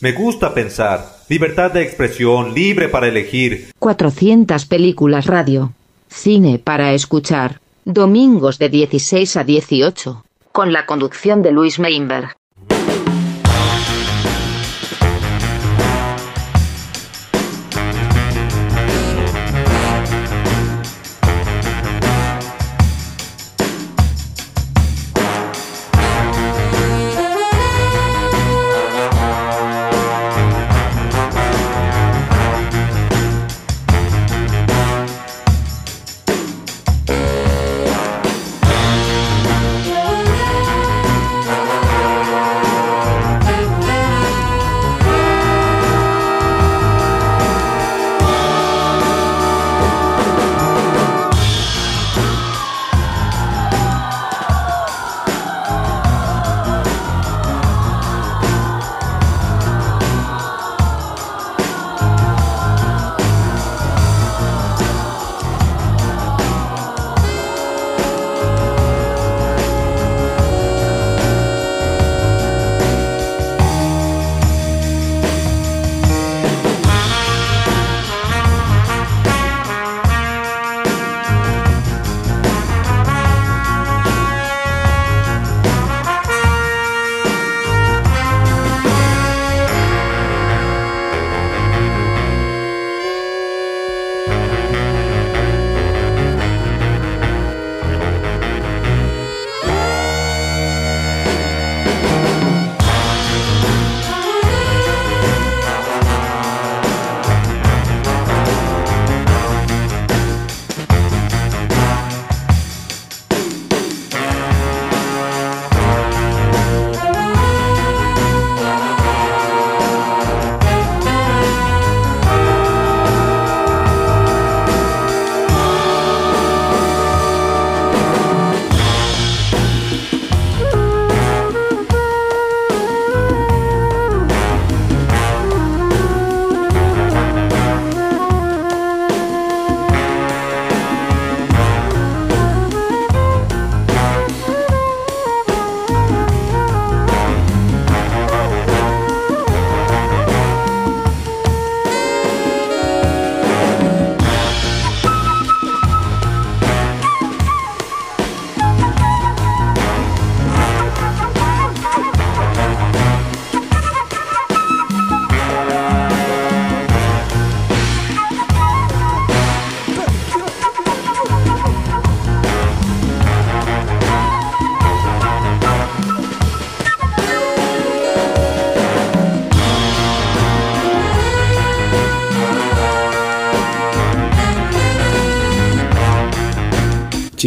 Me gusta pensar. Libertad de expresión, libre para elegir. 400 películas radio. Cine para escuchar. Domingos de 16 a 18. Con la conducción de Luis Meinberg.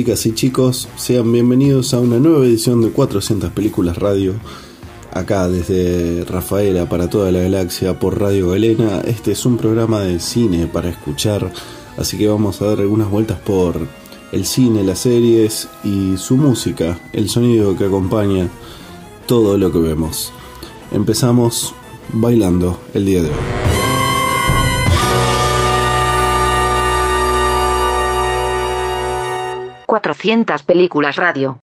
Chicas y chicos, sean bienvenidos a una nueva edición de 400 Películas Radio. Acá desde Rafaela para toda la galaxia por Radio Galena. Este es un programa de cine para escuchar, así que vamos a dar algunas vueltas por el cine, las series y su música, el sonido que acompaña todo lo que vemos. Empezamos bailando el día de hoy. 400 películas radio.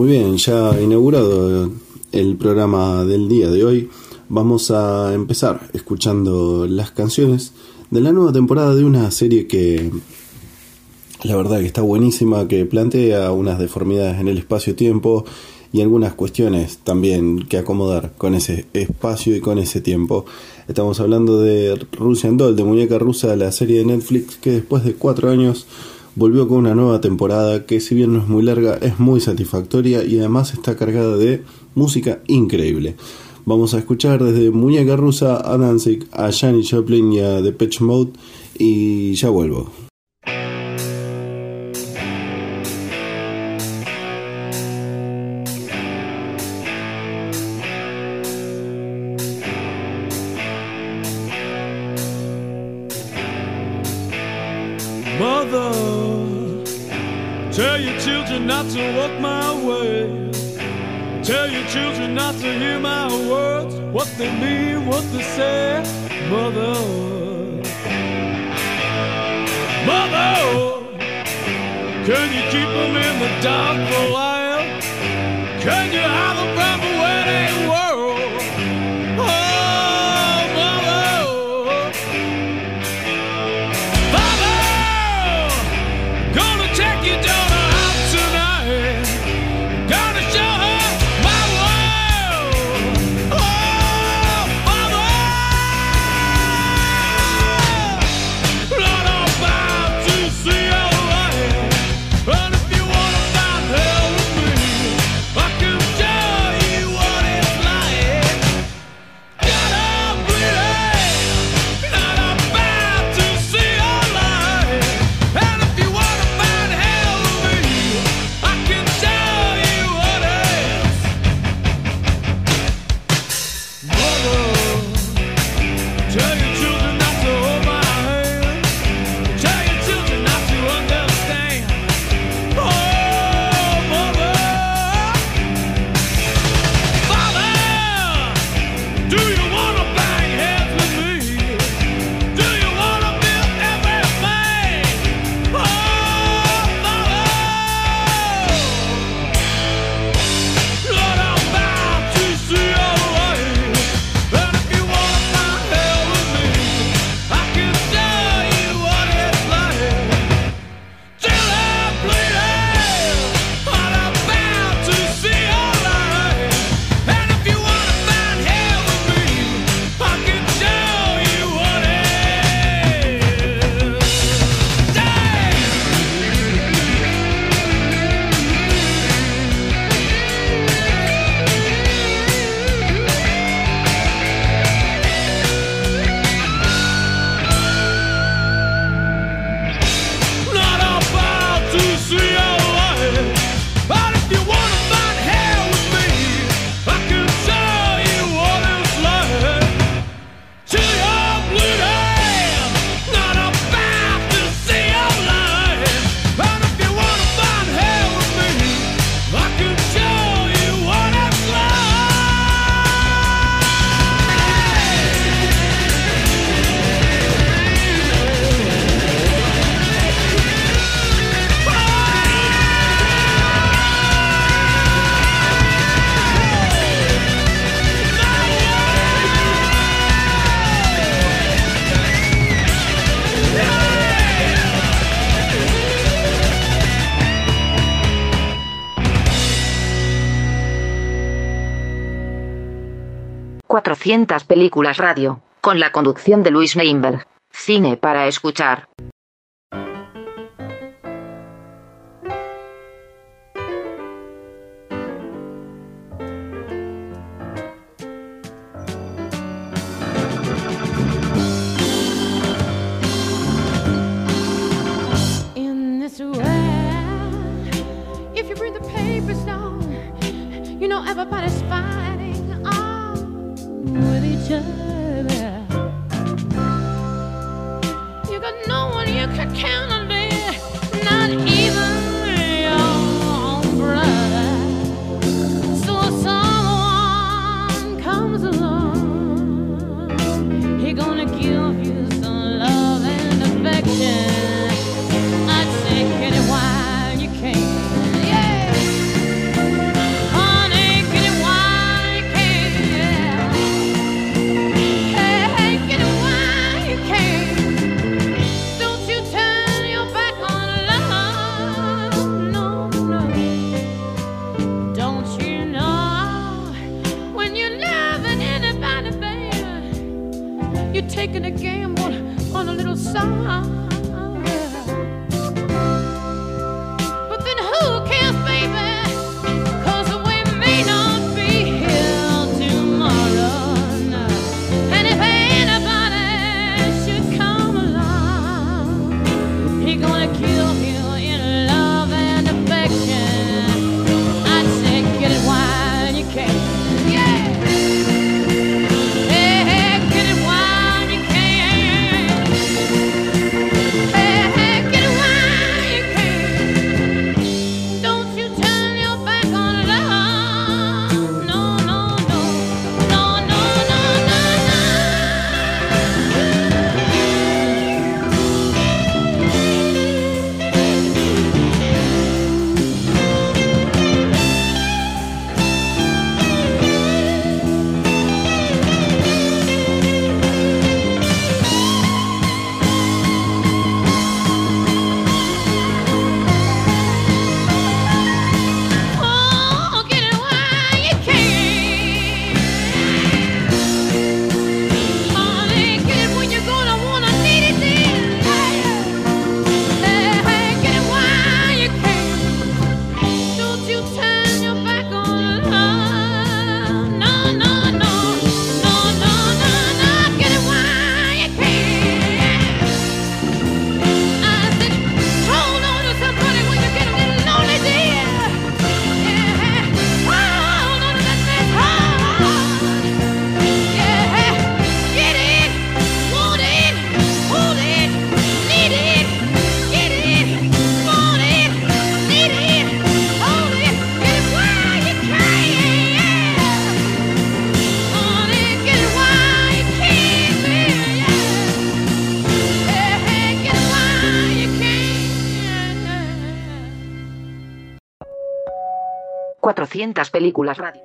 Muy bien, ya inaugurado el programa del día de hoy, vamos a empezar escuchando las canciones de la nueva temporada de una serie que la verdad que está buenísima, que plantea unas deformidades en el espacio-tiempo y algunas cuestiones también que acomodar con ese espacio y con ese tiempo. Estamos hablando de Russian Doll, de muñeca rusa, la serie de Netflix que después de cuatro años volvió con una nueva temporada que si bien no es muy larga, es muy satisfactoria y además está cargada de música increíble. Vamos a escuchar desde Muñeca Rusa a Danzig, a Janis Joplin y a Depeche Mode y ya vuelvo. 400 películas radio, con la conducción de Luis Neinberg. Cine para escuchar. 200 películas radio.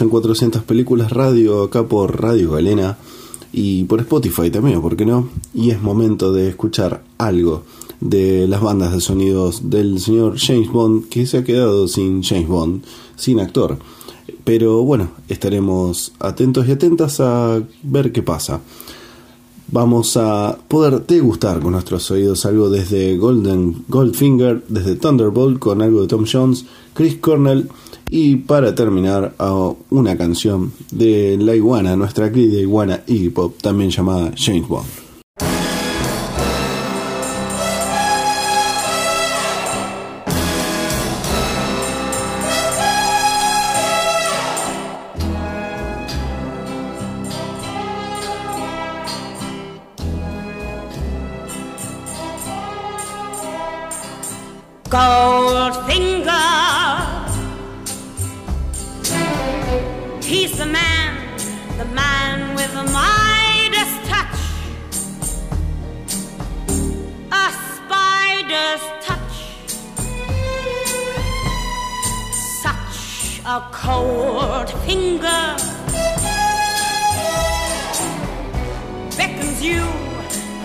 En 400 películas radio acá por Radio Galena y por Spotify también, ¿por qué no? Y es momento de escuchar algo de las bandas de sonidos del señor James Bond que se ha quedado sin James Bond, sin actor. Pero bueno, estaremos atentos y atentas a ver qué pasa. Vamos a poder degustar con nuestros oídos algo desde Golden Goldfinger, desde Thunderbolt con algo de Tom Jones, Chris Cornell y para terminar a una canción de La Iguana, nuestra querida iguana Iggy Pop, también llamada James Bond. A cold finger beckons you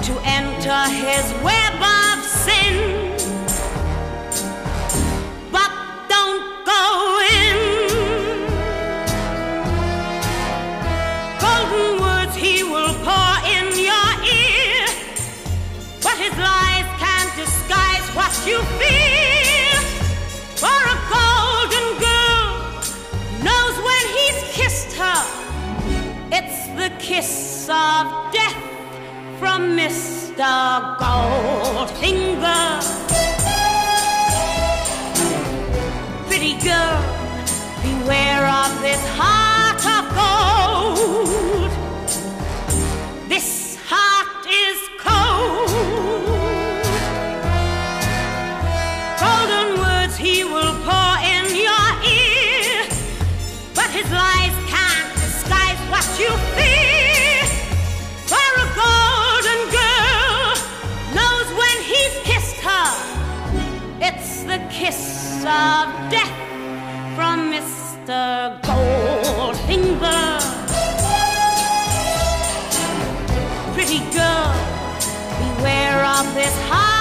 to enter his web it's the kiss of death from Mr. Goldfinger. Pretty girl, beware of this heart of gold. Of death from Mr. Goldfinger. Pretty girl, beware of this heart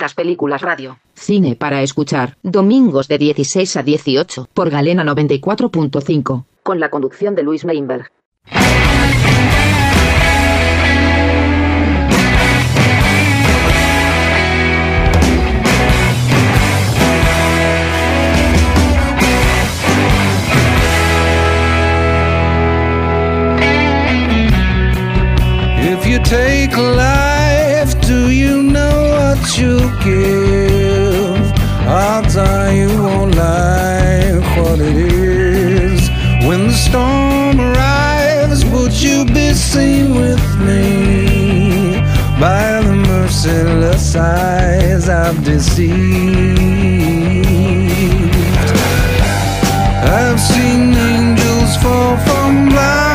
500 películas radio. Cine para escuchar. Domingos de 16 a 18 por Galena 94.5. Con la conducción de Luis Meinberg. If you take life you give. I'll tell you won't like what it is. When the storm arrives, would you be seen with me? By the merciless eyes I've deceived. I've seen angels fall from life.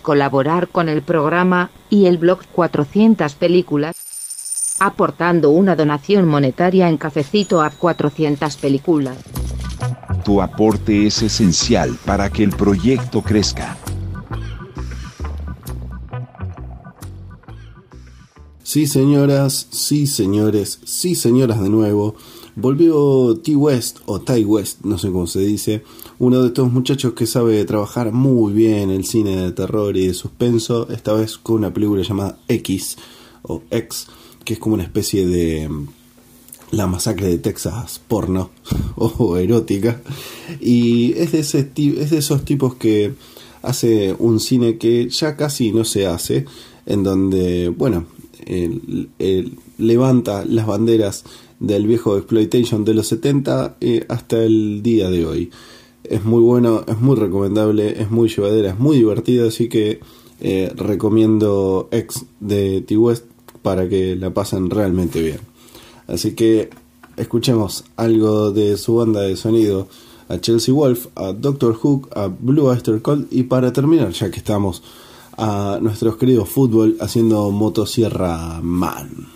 colaborar con el programa y el blog 400 Películas, aportando una donación monetaria en cafecito a 400 Películas. Tu aporte es esencial para que el proyecto crezca. Sí, señoras, sí, señores, sí, señoras de nuevo. Volvió T-West o Ty West, no sé cómo se dice, uno de estos muchachos que sabe trabajar muy bien el cine de terror y de suspenso, esta vez con una película llamada X o X, que es como una especie de mm, la masacre de Texas porno o erótica y es de, ese, es de esos tipos que hace un cine que ya casi no se hace, en donde, bueno, levanta las banderas del viejo exploitation de los 70 eh, hasta el día de hoy. Es muy bueno, es muy recomendable, es muy llevadera, es muy divertida, así que eh, recomiendo X de T-West para que la pasen realmente bien. Así que escuchemos algo de su banda de sonido a Chelsea Wolf, a Doctor Hook, a Blue Oyster Cult y para terminar, ya que estamos a nuestros queridos fútbol haciendo Motosierra Man.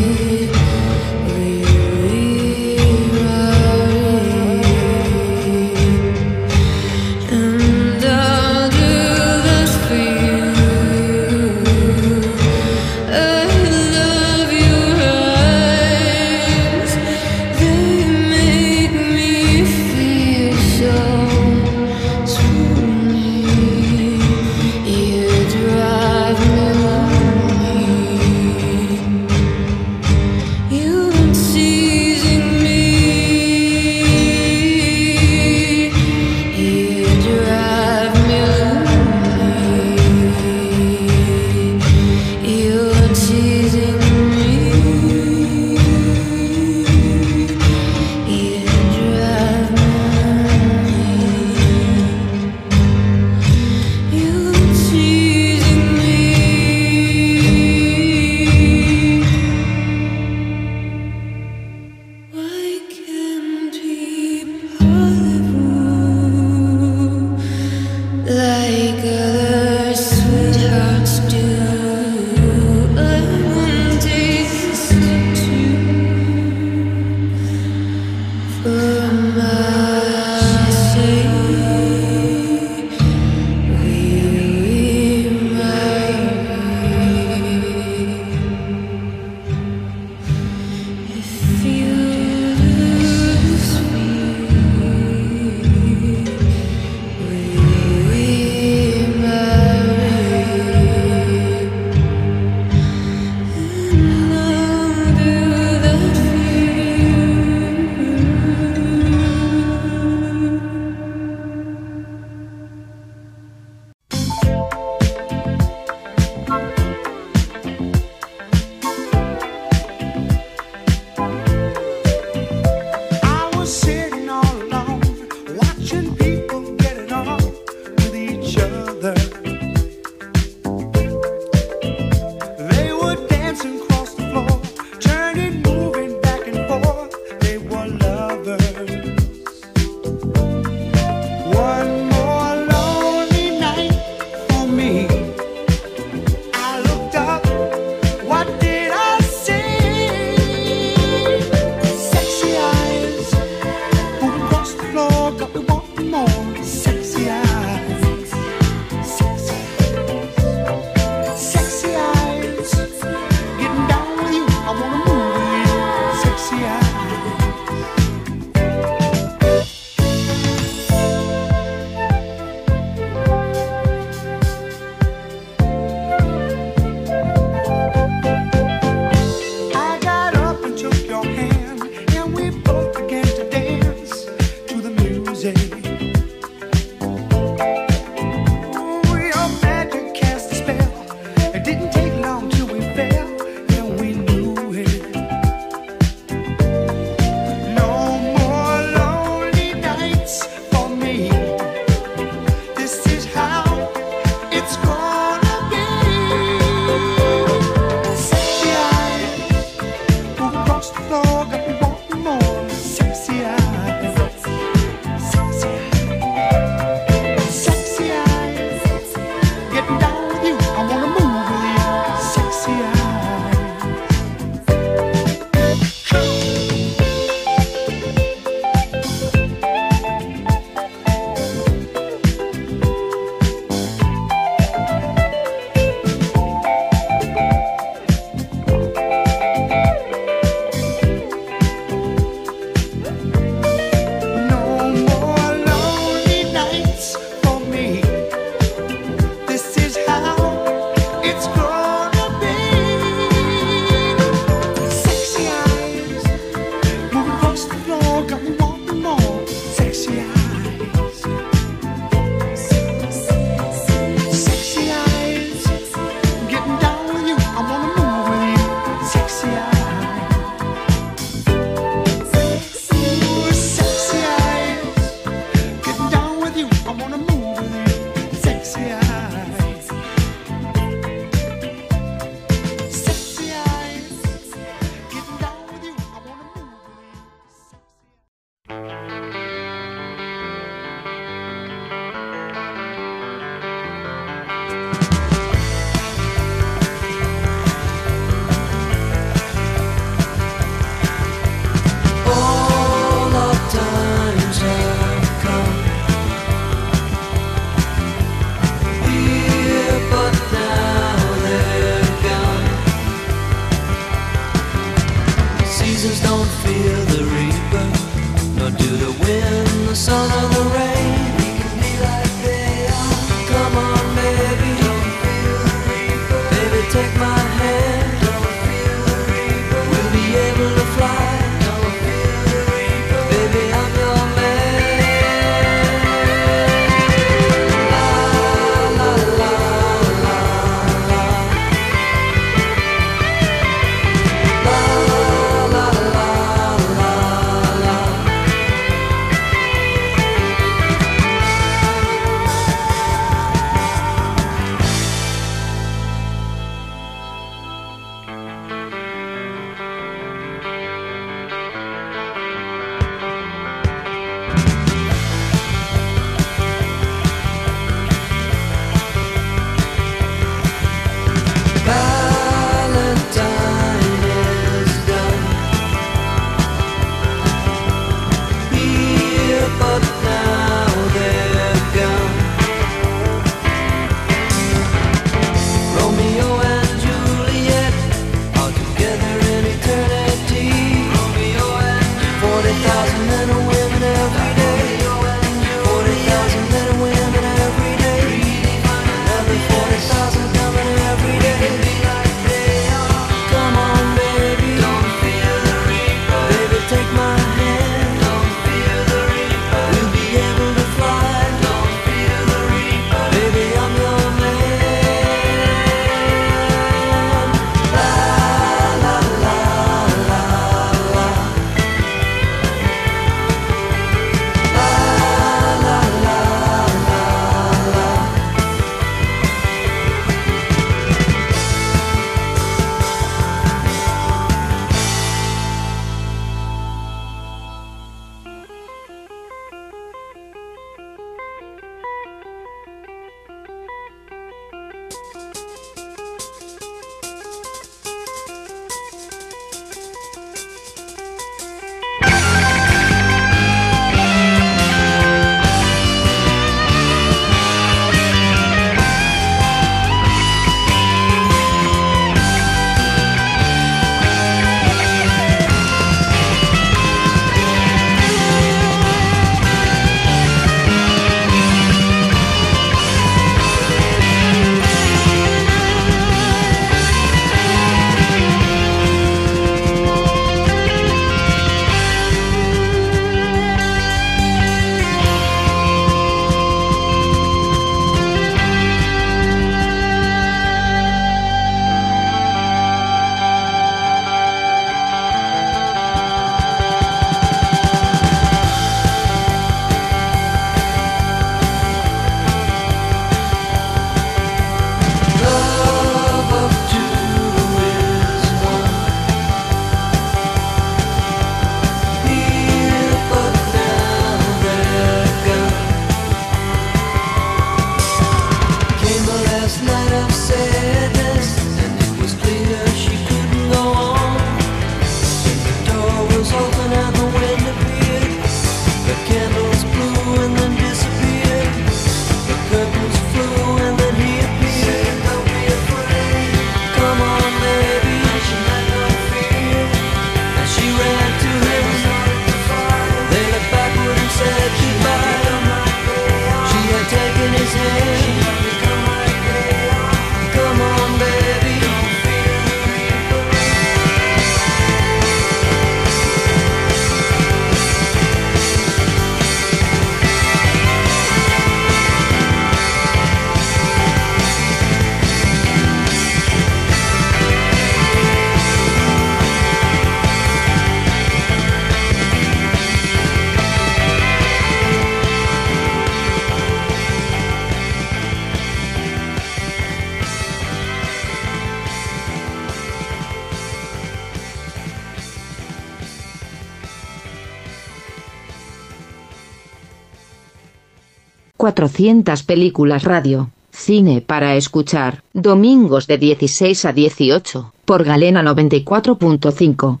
400 películas radio. Cine para escuchar. Domingos de 16 a 18. Por Galena 94.5.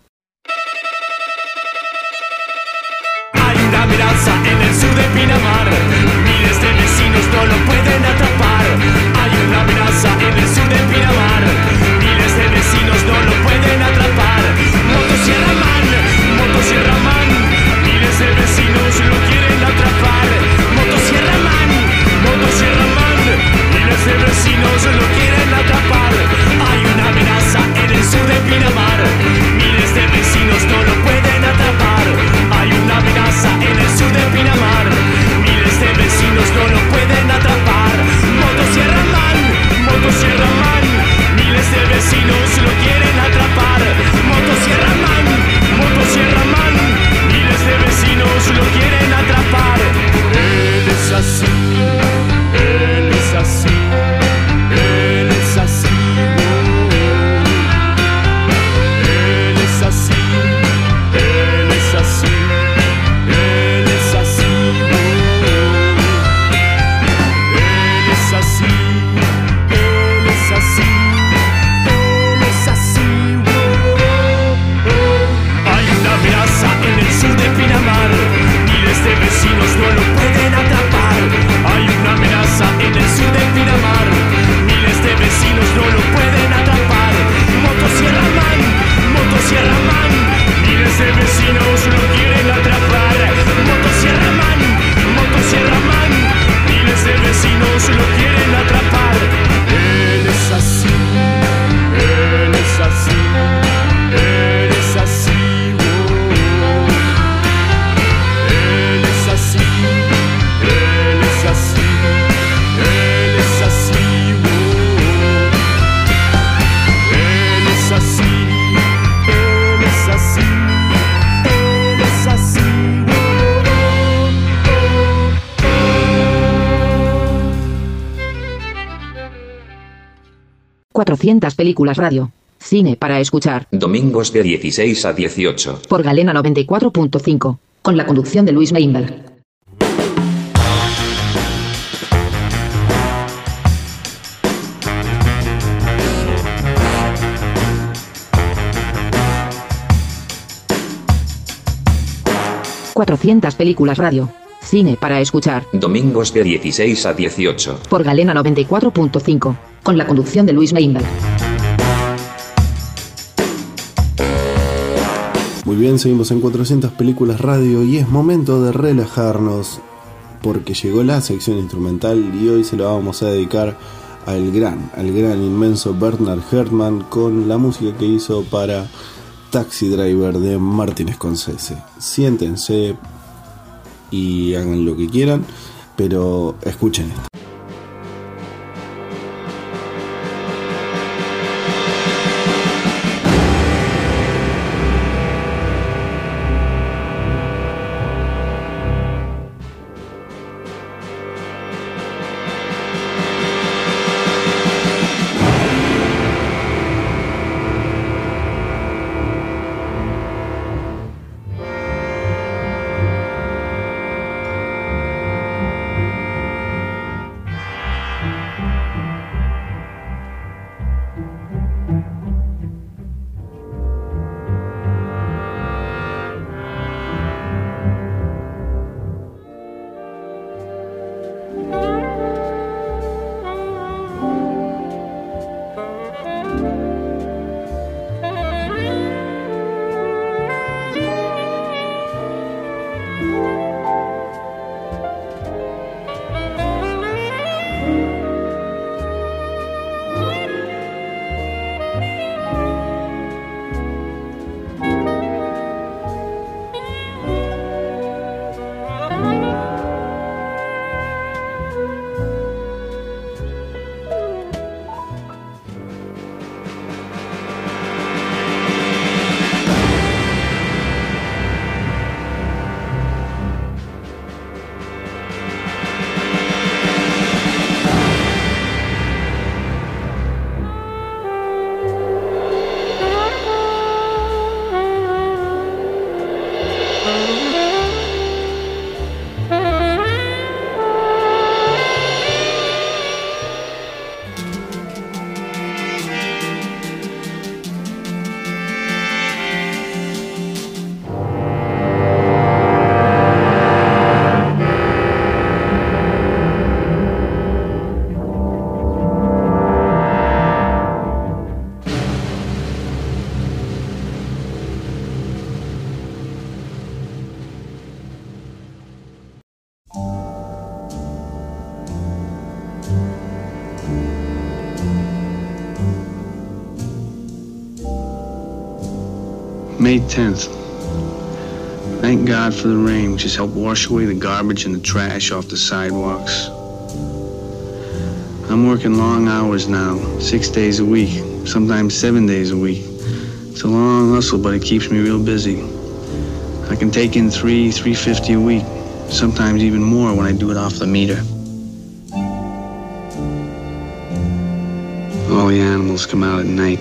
400 películas radio. Cine para escuchar. Domingos de 16 a 18. Por Galena 94.5. Con la conducción de Luis Meinberg. ...400 películas radio. Cine para escuchar. Domingos de 16 a 18. Por Galena 94.5. Con la conducción de Luis Meinberg. Muy bien, seguimos en 400 películas radio y es momento de relajarnos porque llegó la sección instrumental y hoy se la vamos a dedicar al gran, al gran inmenso Bernard Herrmann con la música que hizo para Taxi Driver de Martin Scorsese. Siéntense y hagan lo que quieran, pero escuchen esto. May 10th. Thank God for the rain, which has helped wash away the garbage and the trash off the sidewalks. I'm working long hours now, six days a week, sometimes seven days a week. It's a long hustle, but it keeps me real busy. I can take in three, three fifty a week, sometimes even more when I do it off the meter. All the animals come out at night.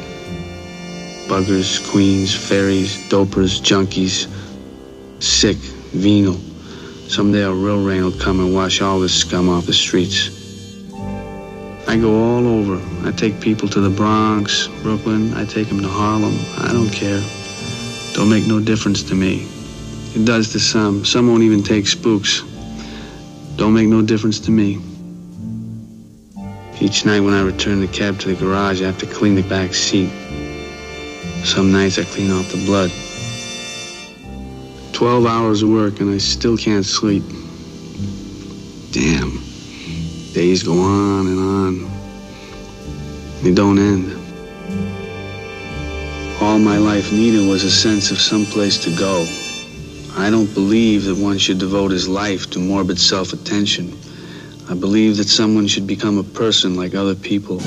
Buggers, queens, fairies, dopers, junkies, sick, venal. Someday a real rain will come and wash all this scum off the streets. I go all over. I take people to the Bronx, Brooklyn. I take them to Harlem. I don't care. Don't make no difference to me. It does to some. Some won't even take spooks. Don't make no difference to me. Each night when I return the cab to the garage, I have to clean the back seat. Some nights I clean off the blood. Twelve hours of work and I still can't sleep. Damn. Days go on and on. They don't end. All my life needed was a sense of some place to go. I don't believe that one should devote his life to morbid self-attention. I believe that someone should become a person like other people.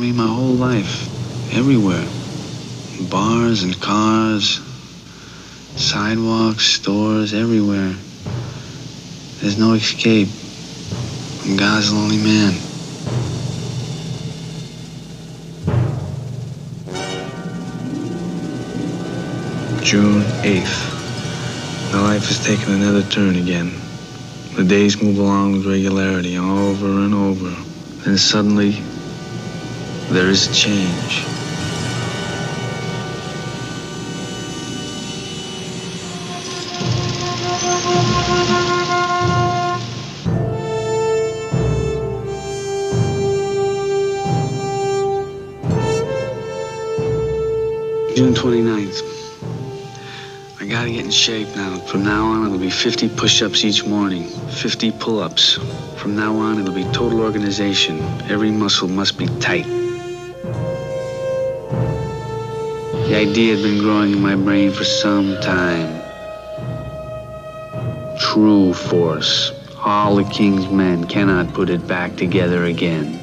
Me my whole life, everywhere. In bars and cars, sidewalks, stores, everywhere. There's no escape. I'm God's lonely man. June 8th. My life has taken another turn again. The days move along with regularity over and over. Then suddenly, there is a change. June 29th. I gotta get in shape now. From now on, it'll be 50 push ups each morning, 50 pull ups. From now on, it'll be total organization. Every muscle must be tight. The idea had been growing in my brain for some time. True force. All the king's men cannot put it back together again.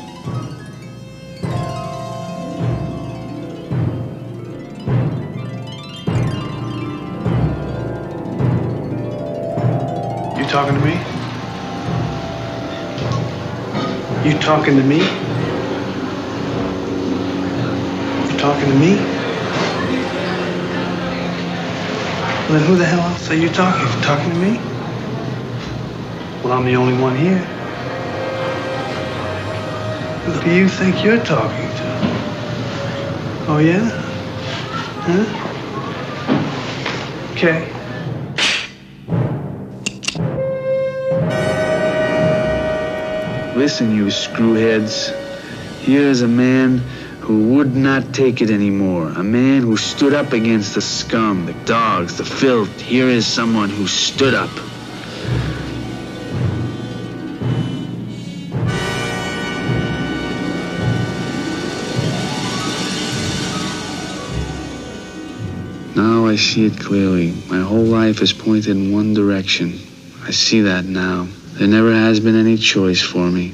You talking to me? You talking to me? You talking to me? Well, then who the hell else are you talking to? Talking to me? Well, I'm the only one here. Who do you think you're talking to? Oh, yeah? Huh? Okay. Listen, you screwheads. Here is a man who would not take it anymore. A man who stood up against the scum, the dogs, the filth. Here is someone who stood up. Now I see it clearly. My whole life is pointed in one direction. I see that now. There never has been any choice for me.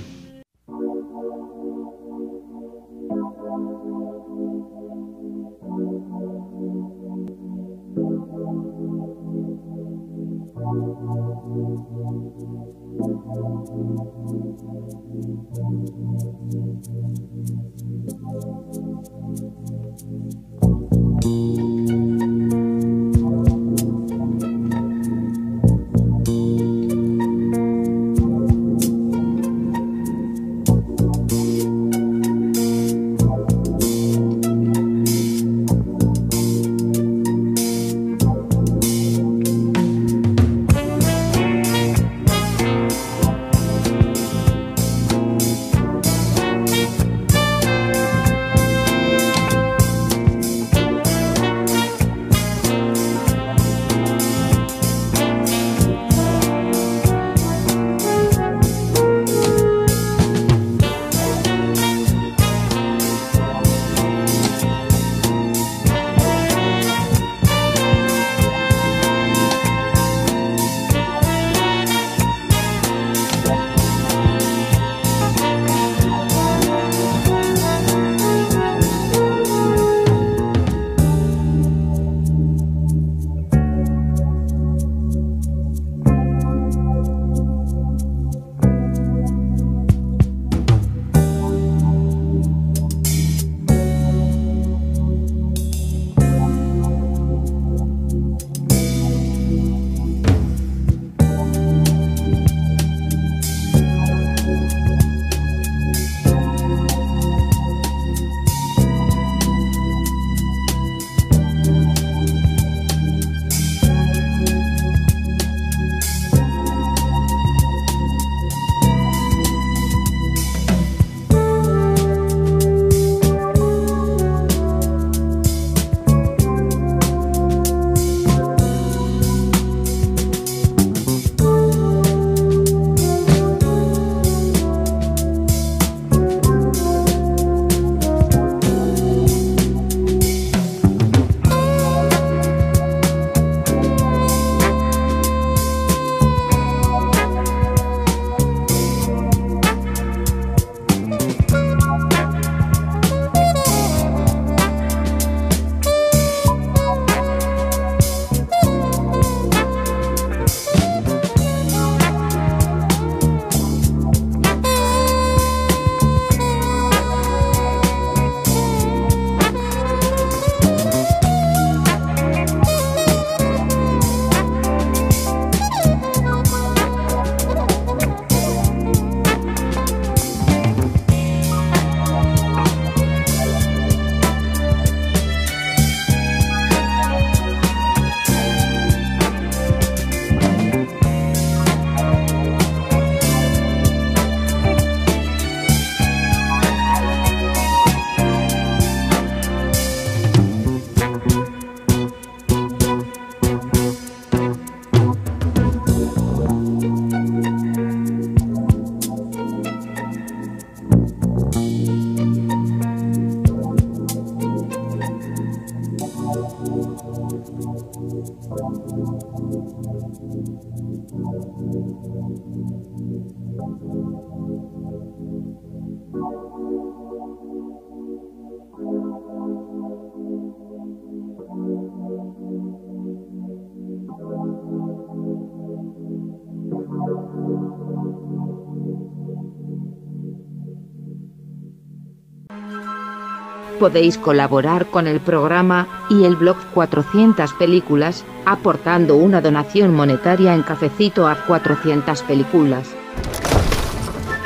Podéis colaborar con el programa y el blog 400 películas, aportando una donación monetaria en cafecito a 400 películas.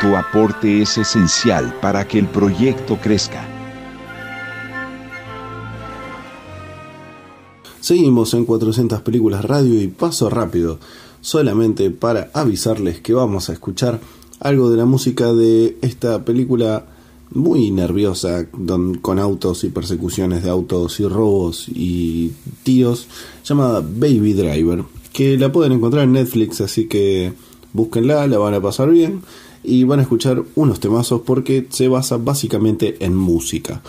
Tu aporte es esencial para que el proyecto crezca. Seguimos en 400 películas radio y paso rápido, solamente para avisarles que vamos a escuchar algo de la música de esta película muy nerviosa con autos y persecuciones de autos y robos y tiros llamada Baby Driver que la pueden encontrar en Netflix así que búsquenla, la van a pasar bien y van a escuchar unos temazos porque se basa básicamente en música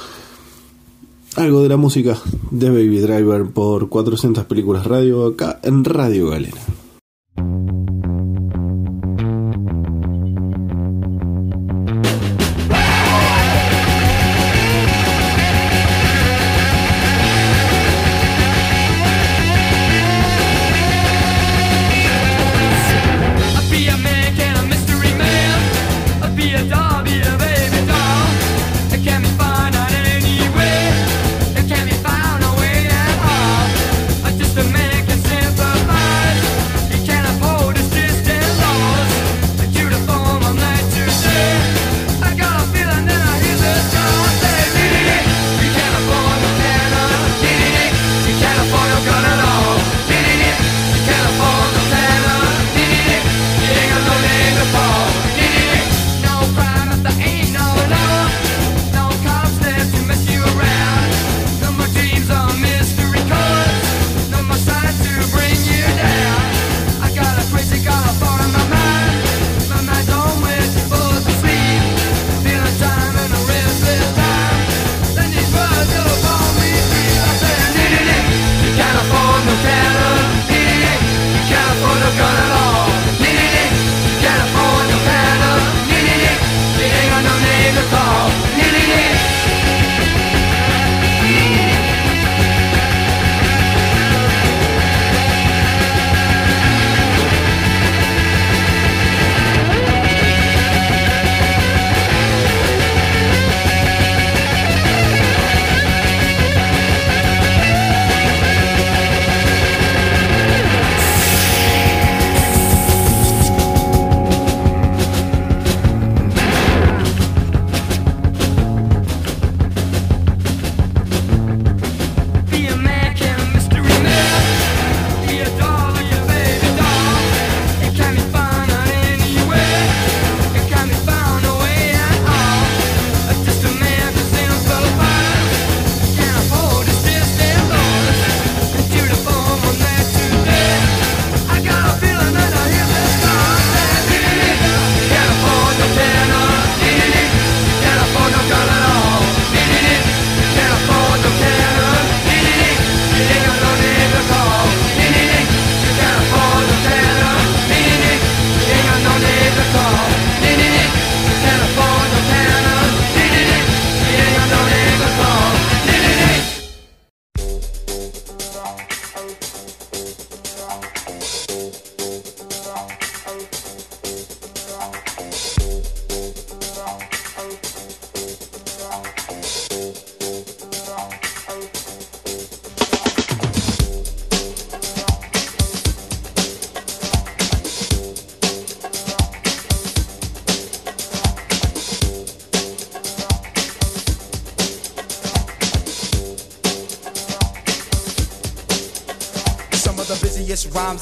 algo de la música de Baby Driver por 400 películas radio acá en Radio Galena.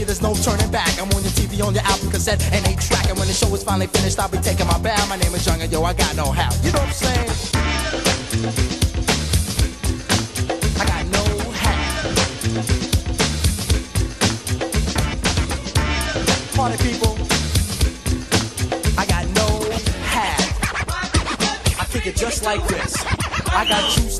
baby, there's no turning back. I'm on your TV, on your album cassette, and eight track. And when the show is finally finished, I'll be taking my bow. My name is Young, and yo, I got no how. You know what I'm saying? I got no how. Party people, I got no how. I kick it just like this. I got juice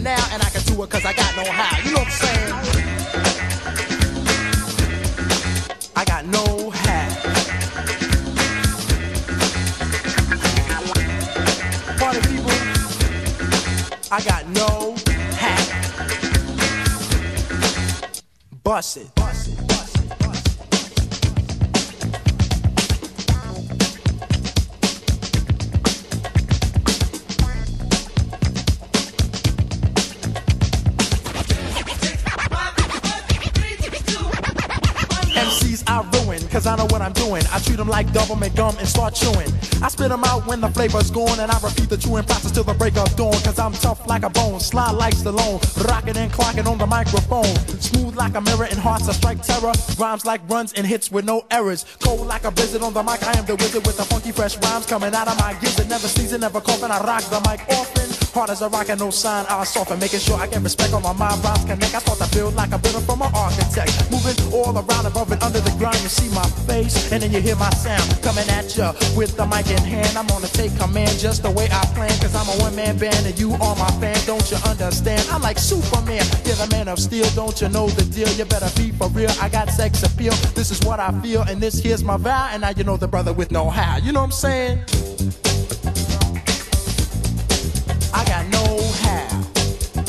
now, and I can do it cause I got no how. You know what I'm saying? I got no hat. Party people, I got no it. Bust it. I treat them like double gum and start chewing. I spit them out when the flavor's gone, and I repeat the chewing process till the break of dawn. Cause I'm tough like a bone, slide like Stallone, rocking and clocking on the microphone. Smooth like a mirror and hearts that strike terror. Rhymes like runs and hits with no errors. Cold like a blizzard on the mic, I am the wizard with the funky fresh rhymes coming out of my gizzard. Never season, never coughing, I rock the mic often. Hard as a rock and no sign, I soften, making sure I get respect on my mind. Rhymes connect, I start to build like a builder from an architect. Moving all around above and under the ground, you see my face, and then you hear my sound coming at ya with the mic in hand. I'm gonna take command just the way I plan, cause I'm a one man band and you are my fan. Don't you understand? I'm like Superman, you're the man of steel. Don't you know the deal? You better be for real. I got sex appeal. This is what I feel, and this here's my vow. And now you know the brother with no how. You know what I'm saying?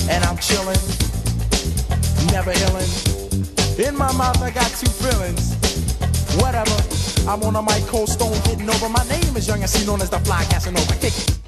And I'm chillin', never illin'. In my mouth, I got two feelings. Whatever, I'm on a mic, cold stone, hitting over. My name is Young and known as the Fly Casanova. Kick it.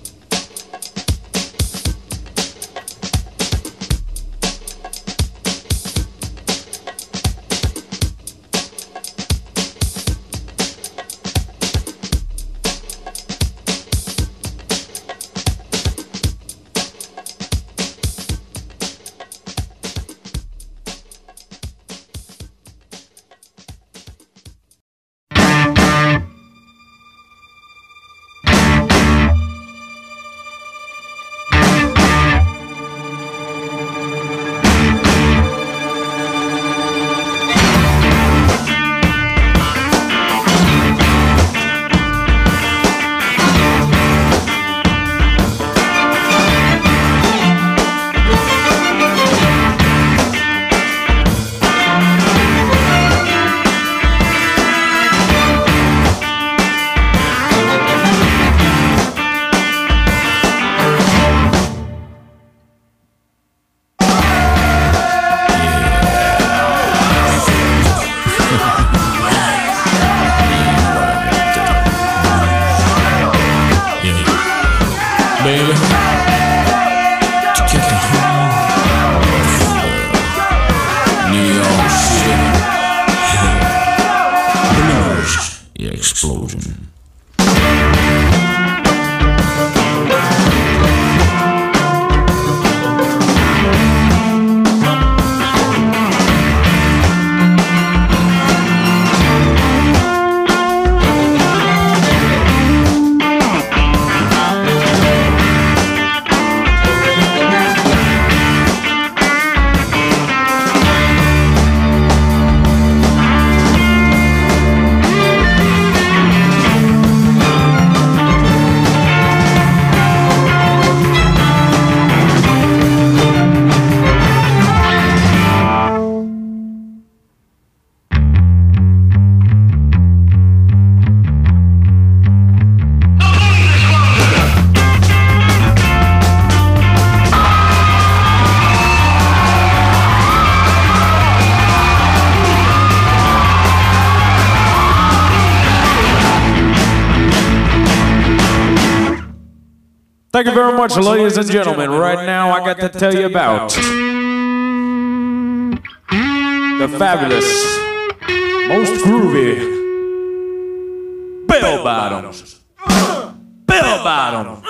Much, ladies and gentlemen. Right now, I got to tell you about the fabulous, most groovy bell bottoms. Bell bottoms.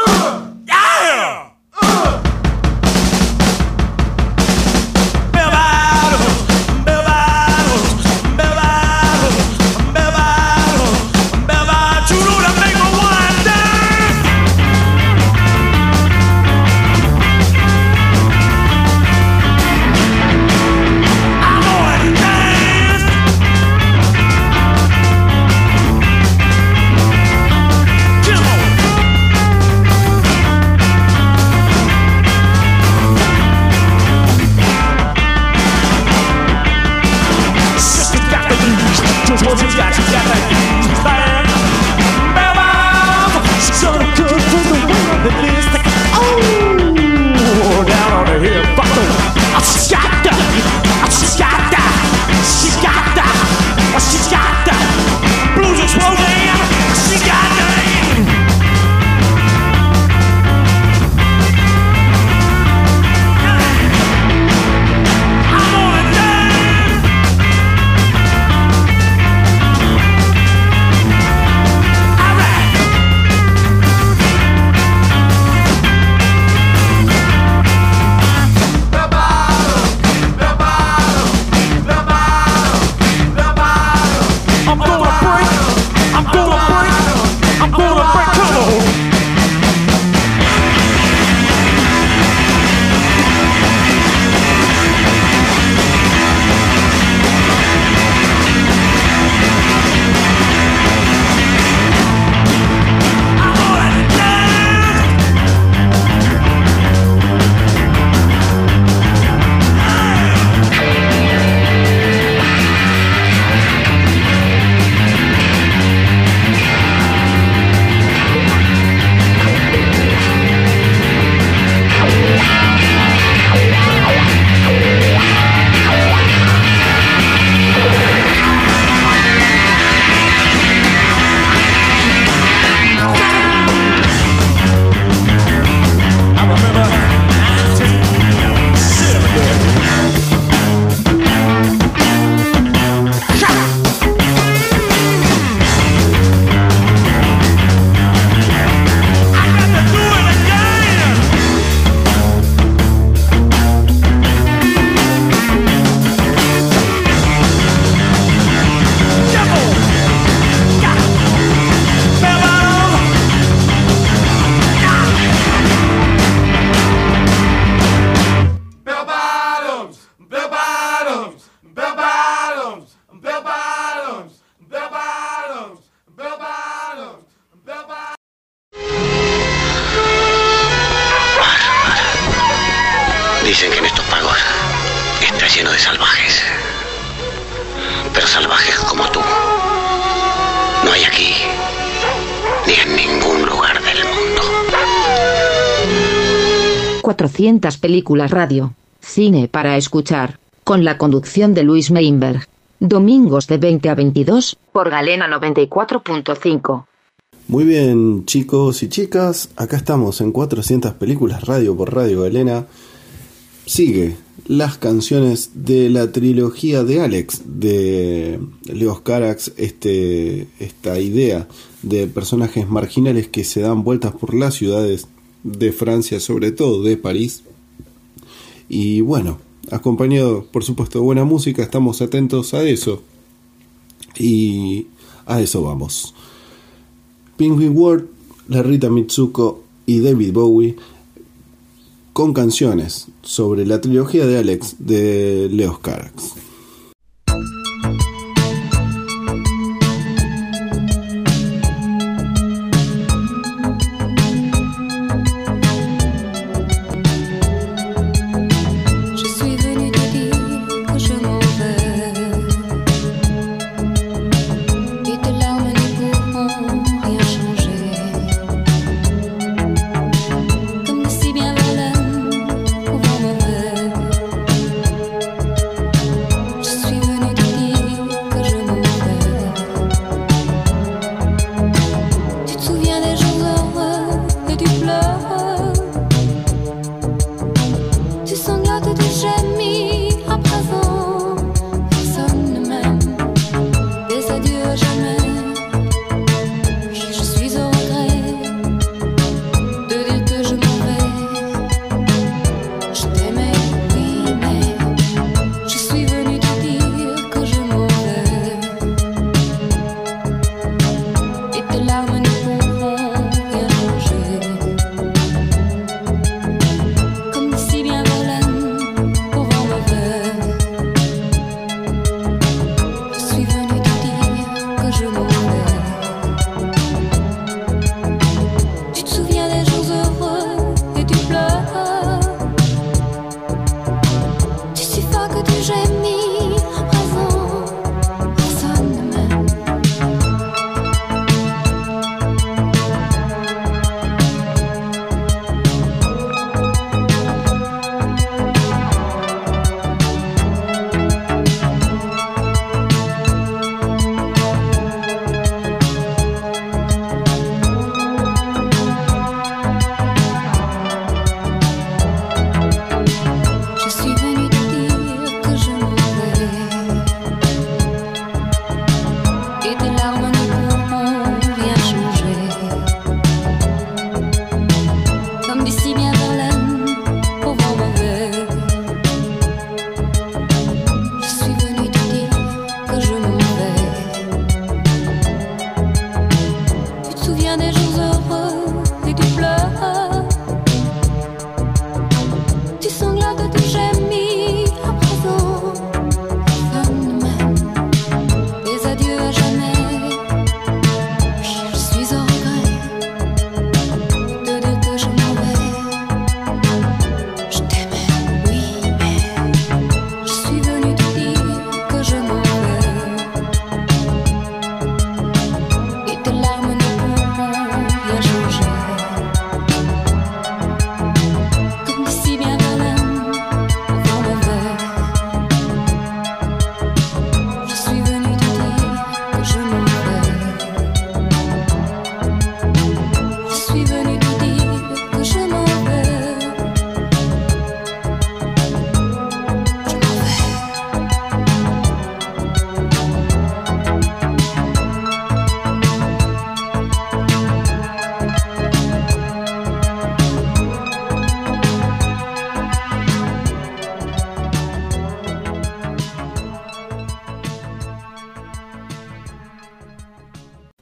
Películas radio. Cine para escuchar. Con la conducción de Luis Meinberg. Domingos de 20 a 22 por Galena 94.5. Muy bien, chicos y chicas, acá estamos en 400 películas radio por Radio Galena. Sigue las canciones de la trilogía de Alex, de Leos Carax, este, esta idea de personajes marginales que se dan vueltas por las ciudades de Francia, sobre todo de París. Y bueno, acompañado por supuesto de buena música, estamos atentos a eso. Y a eso vamos. Penguin Ward, la Rita Mitsuko y David Bowie con canciones sobre la trilogía de Alex de Leos Carax.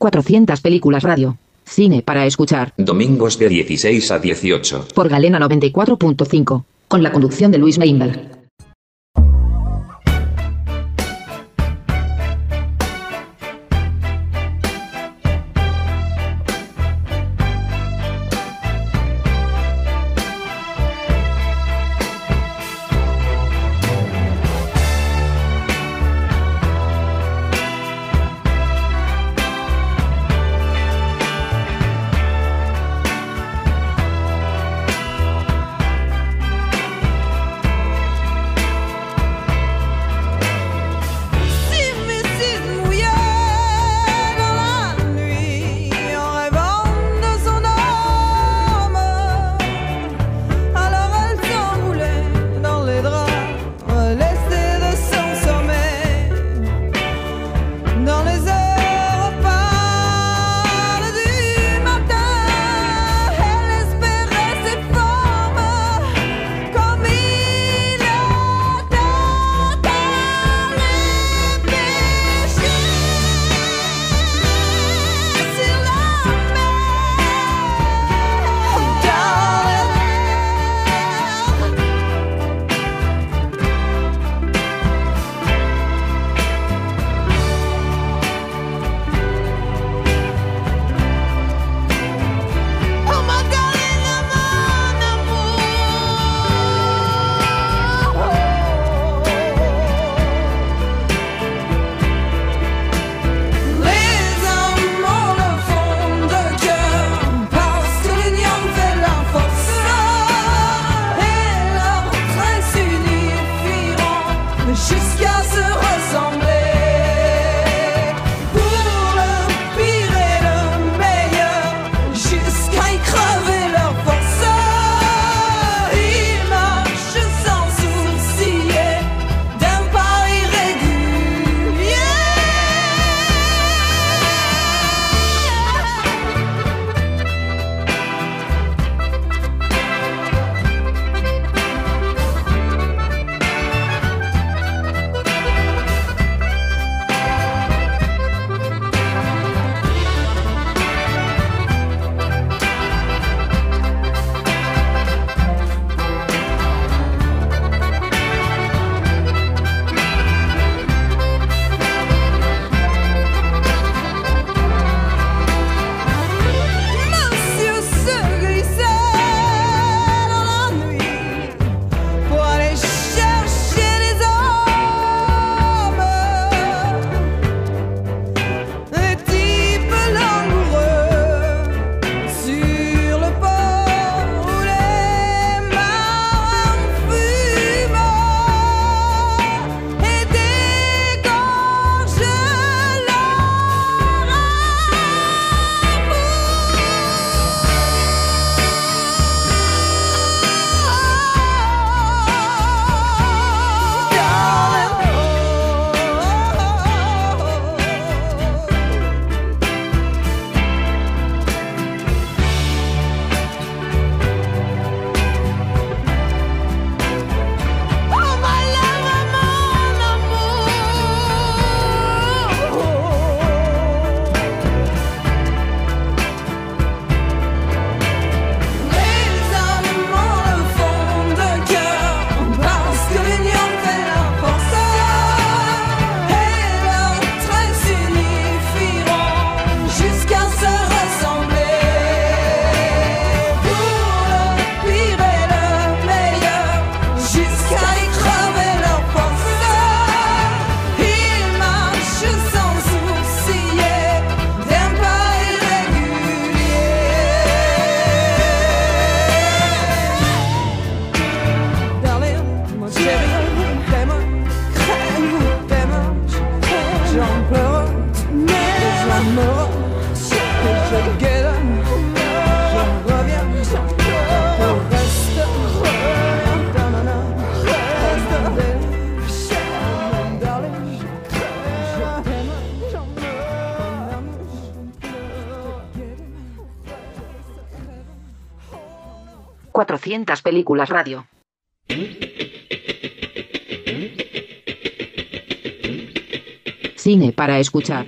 400 películas radio. Cine para escuchar. Domingos de 16 a 18. Por Galena 94.5. Con la conducción de Luis Meinberg. películas radio. Cine para escuchar.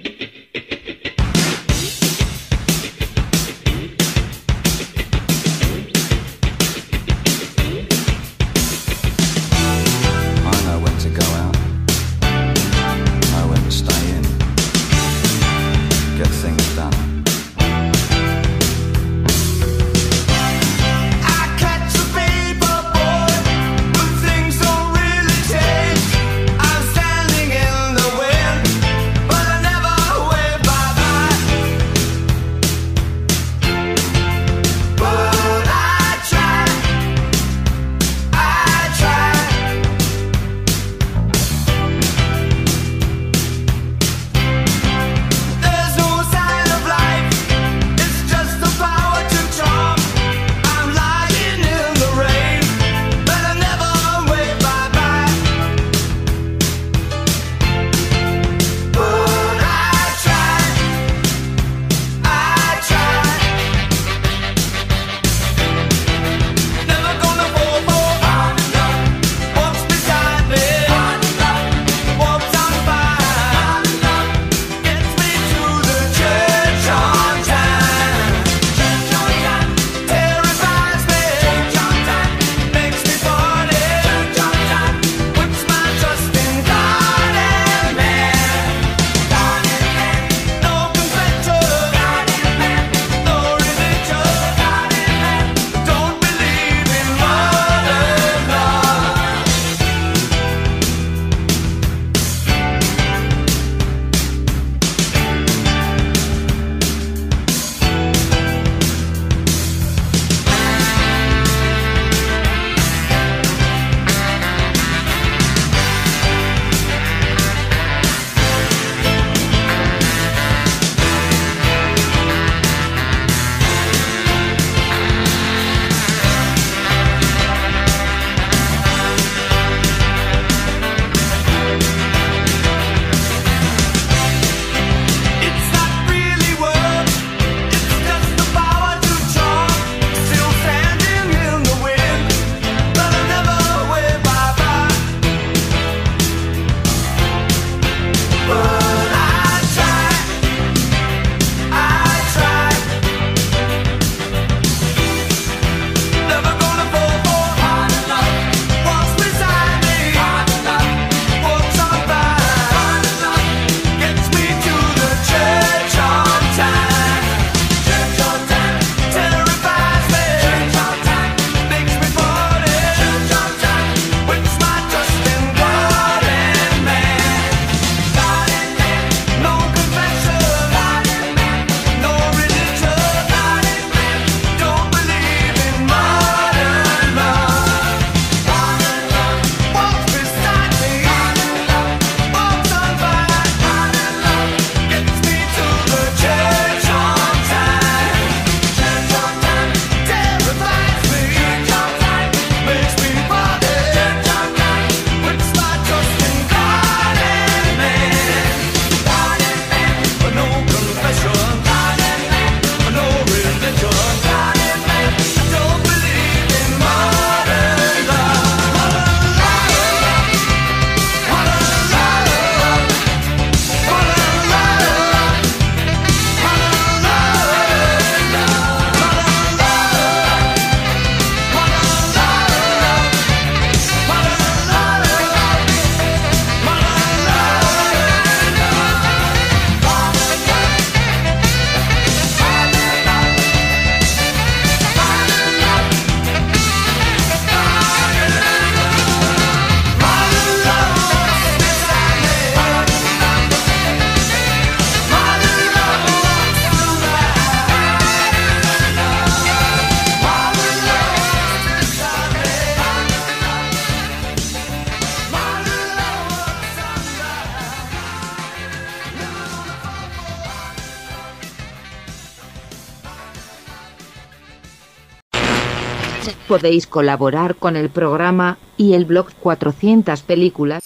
Podéis colaborar con el programa y el blog 400 películas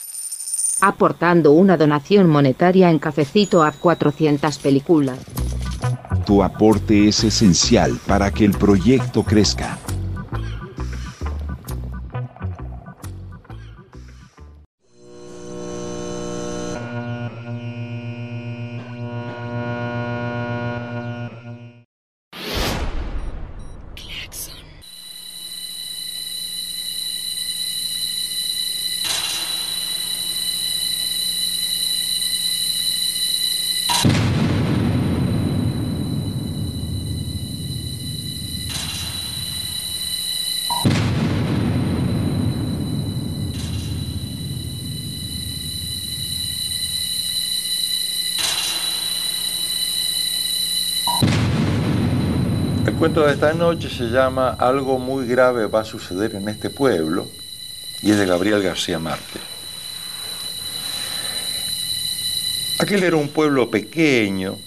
aportando una donación monetaria en cafecito a 400 películas. Tu aporte es esencial para que el proyecto crezca. De esta noche se llama Algo muy grave va a suceder en este pueblo y es de Gabriel García Márquez. Aquel era un pueblo pequeño,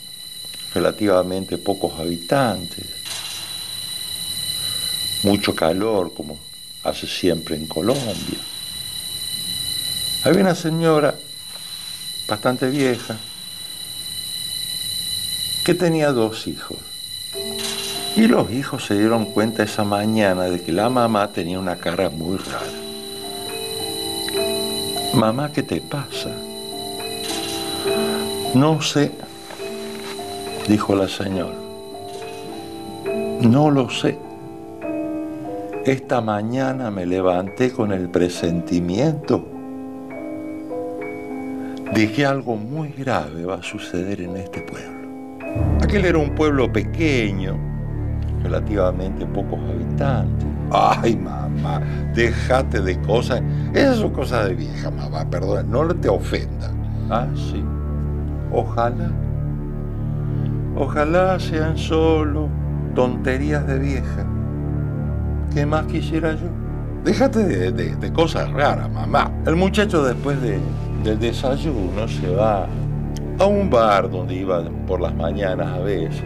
relativamente pocos habitantes, mucho calor como hace siempre en Colombia. Había una señora bastante vieja que tenía dos hijos. Y los hijos se dieron cuenta esa mañana de que la mamá tenía una cara muy rara. Mamá, ¿qué te pasa? No sé, dijo la señora. No lo sé. Esta mañana me levanté con el presentimiento de que algo muy grave va a suceder en este pueblo. Aquel era un pueblo pequeño, relativamente pocos habitantes. Ay, mamá, déjate de cosas. Esas son cosas de vieja, mamá, perdón, no te ofenda. Ah, sí. Ojalá. Ojalá sean solo tonterías de vieja. ¿Qué más quisiera yo? Déjate de, de- cosas raras, mamá. El muchacho después de- del desayuno se va a un bar donde iba por las mañanas a veces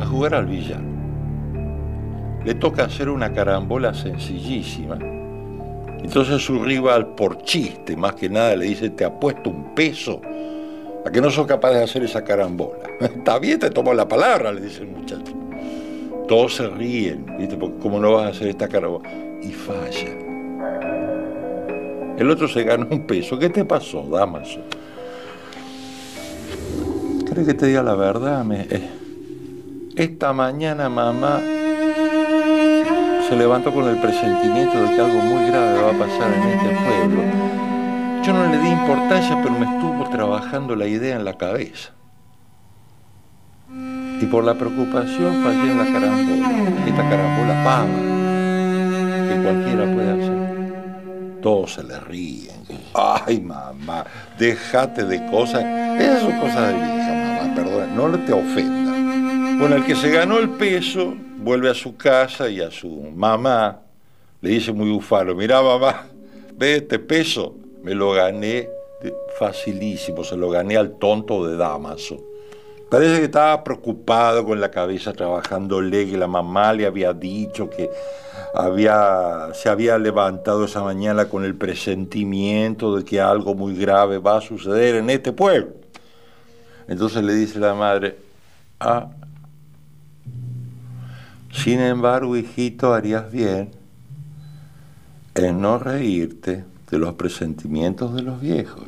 a jugar al billar. Le toca hacer una carambola sencillísima. Entonces su rival, por chiste, más que nada, le dice, te apuesto un peso a que no sos capaz de hacer esa carambola. Está bien, te tomo la palabra, le dice el muchacho. Todos se ríen, ¿viste? Porque ¿cómo no vas a hacer esta carambola? Y falla. El otro se gana un peso. ¿Qué te pasó, Damaso? ¿Crees que te diga la verdad? Me- eh, Esta mañana mamá se levantó con el presentimiento de que algo muy grave va a pasar en este pueblo. Yo no le di importancia, pero me estuvo trabajando la idea en la cabeza. Y por la preocupación fallé en la carambola. Esta carambola pava, que cualquiera puede hacer. Todos se le ríen. Ay, mamá, déjate de cosas. Esas son cosas de vieja, mamá, perdón, no te ofenda. Bueno, el que se ganó el peso vuelve a su casa y a su mamá le dice muy bufano, mirá mamá, ve este peso, me lo gané facilísimo, se lo gané al tonto de Damaso. Parece que estaba preocupado con la cabeza trabajándole, que la mamá le había dicho que había, se había levantado esa mañana con el presentimiento de que algo muy grave va a suceder en este pueblo. Entonces le dice la madre, ah, sin embargo, hijito, harías bien en no reírte de los presentimientos de los viejos.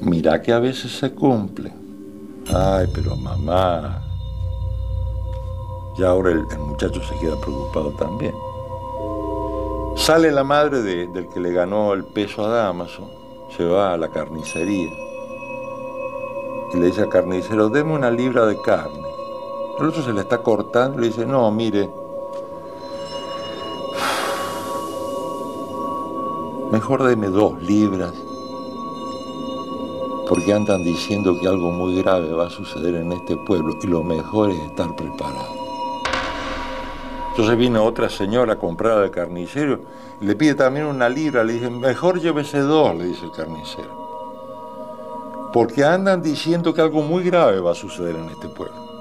Mira que a veces se cumplen. Ay, pero mamá. Ya ahora el, muchacho se queda preocupado también. Sale la madre de- del que le ganó el peso a Damaso, se va a la carnicería y le dice al carnicero, deme una libra de carne. El otro se le está cortando y le dice, no, mire, mejor deme dos libras, porque andan diciendo que algo muy grave va a suceder en este pueblo y lo mejor es estar preparado. Entonces vino otra señora a comprar carnicero y le pide también una libra, le dice, mejor llévese dos, le dice el carnicero. Porque andan diciendo que algo muy grave va a suceder en este pueblo.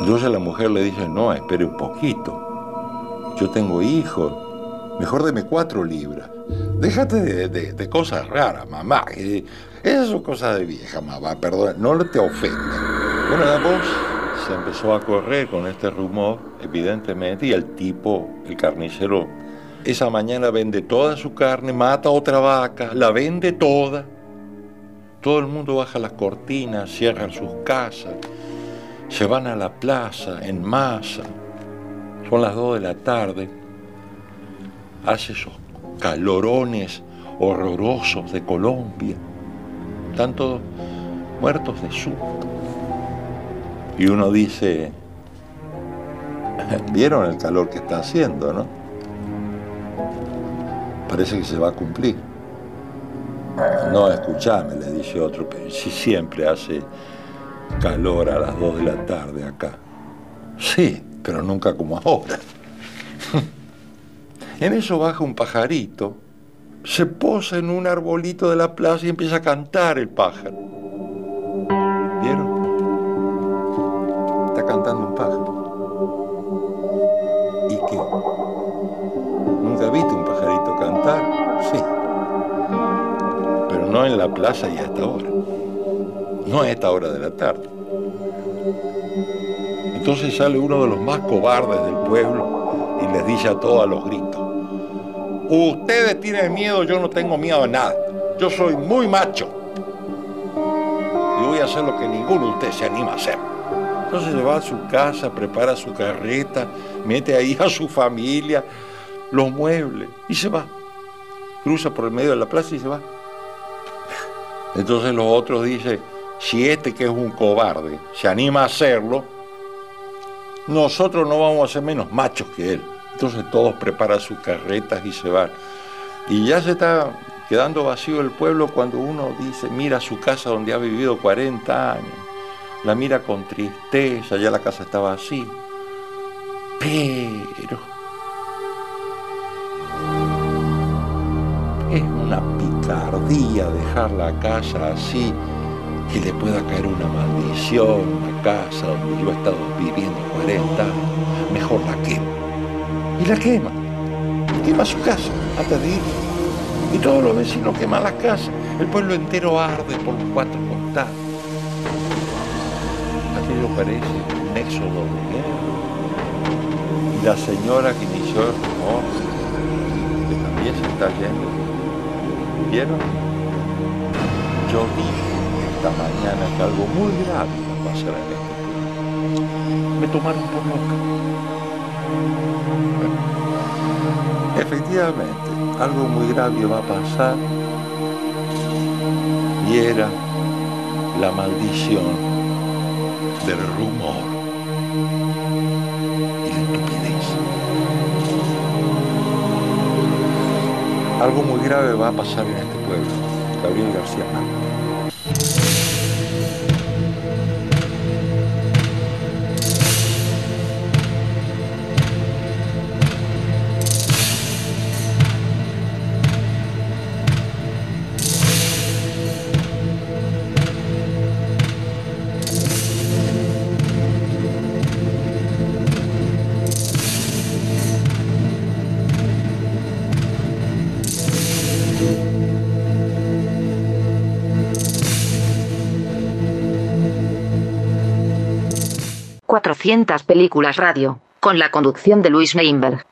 Entonces la mujer le dice, no, espere un poquito. Yo tengo hijos. Mejor deme cuatro libras. Déjate de, cosas raras, mamá. Esas son cosas de vieja, mamá. Perdón, no te ofenda. Bueno, la voz se empezó a correr con este rumor, evidentemente, y el tipo, el carnicero, esa mañana vende toda su carne, mata otra vaca, la vende toda. Todo el mundo baja las cortinas, cierran sus casas, se van a la plaza en masa. Son las 2 de la tarde. Hace esos calorones horrorosos de Colombia. Están todos muertos de susto. Y uno dice, ¿vieron el calor que está haciendo, no? Parece que se va a cumplir. No, escuchame, le dice otro, pero si siempre hace calor a las 2 de la tarde acá. Sí, pero nunca como ahora. En eso baja un pajarito, se posa en un arbolito de la plaza y empieza a cantar el pájaro. ¿Vieron? Está cantando un pájaro. ¿Y qué? ¿Nunca viste un pajarito cantar? Sí. Pero no en la plaza y a esta hora. No a esta hora de la tarde. Entonces sale uno de los más cobardes del pueblo y les dice a todos a los gritos, ustedes tienen miedo, yo no tengo miedo a nada. Yo soy muy macho. Y voy a hacer lo que ninguno de ustedes se anima a hacer. Entonces se va a su casa, prepara su carreta, mete ahí a su familia, los muebles y se va. Cruza por el medio de la plaza y se va. Entonces los otros dicen, si este que es un cobarde se anima a hacerlo, nosotros no vamos a ser menos machos que él. Entonces todos preparan sus carretas y se van. Y ya se está quedando vacío el pueblo cuando uno dice, mira su casa donde ha vivido 40 años. La mira con tristeza, ya la casa está vacía. Pero es una picardía dejar la casa así, que le pueda caer una maldición a la casa donde yo he estado viviendo 40 años. Mejor la quema. Y la quema. Quema su casa antes de ir. Y todos los vecinos queman las casas. El pueblo entero arde por los cuatro costados. Aquello parece un éxodo de guerra. Y la señora que inició el rumor, que también se está yendo. ¿Vieron? Yo dije esta mañana que algo muy grave va a pasar en este pueblo. Me tomaron por loca. Efectivamente, algo muy grave va a pasar y era la maldición del rumor y la estupidez. Algo muy grave va a pasar en este pueblo. Gabriel García Márquez. Cuatrocientas películas radio, con la conducción de Luis Meinberg.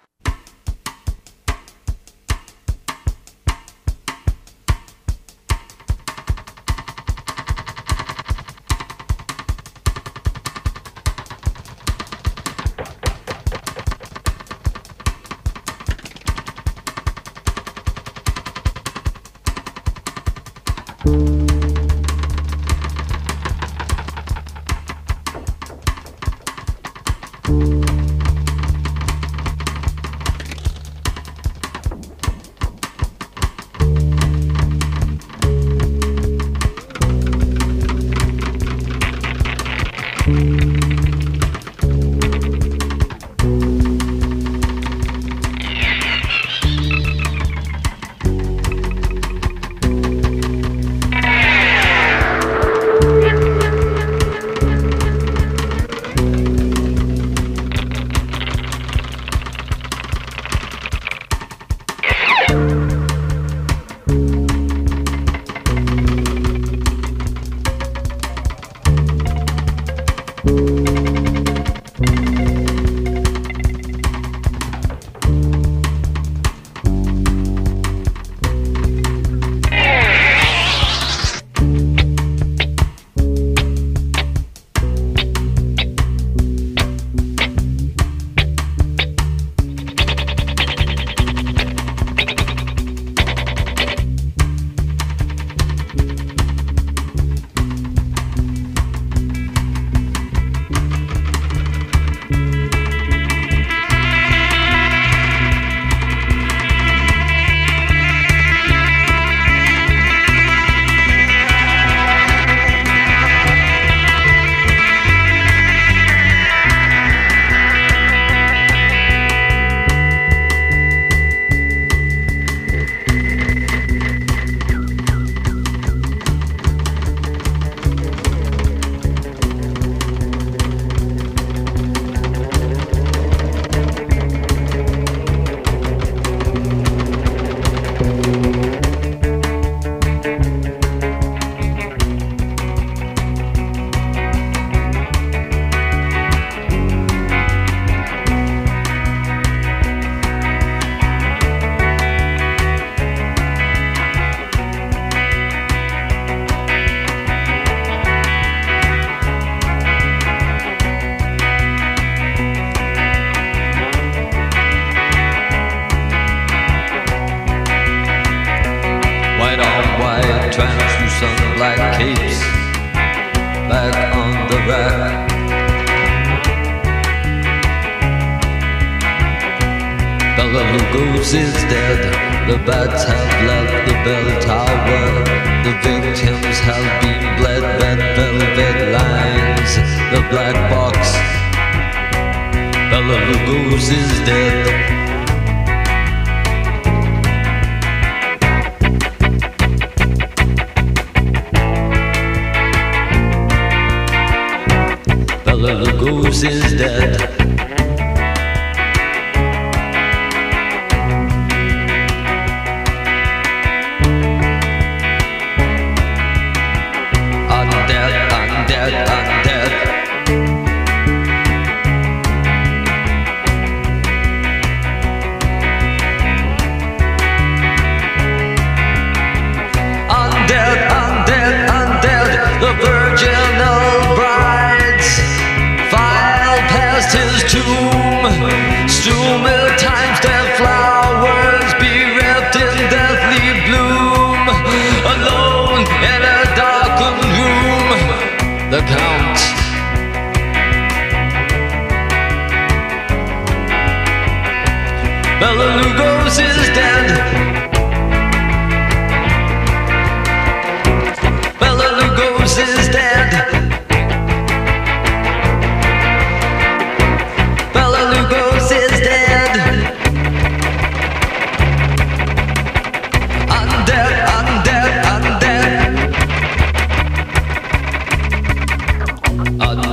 Uh,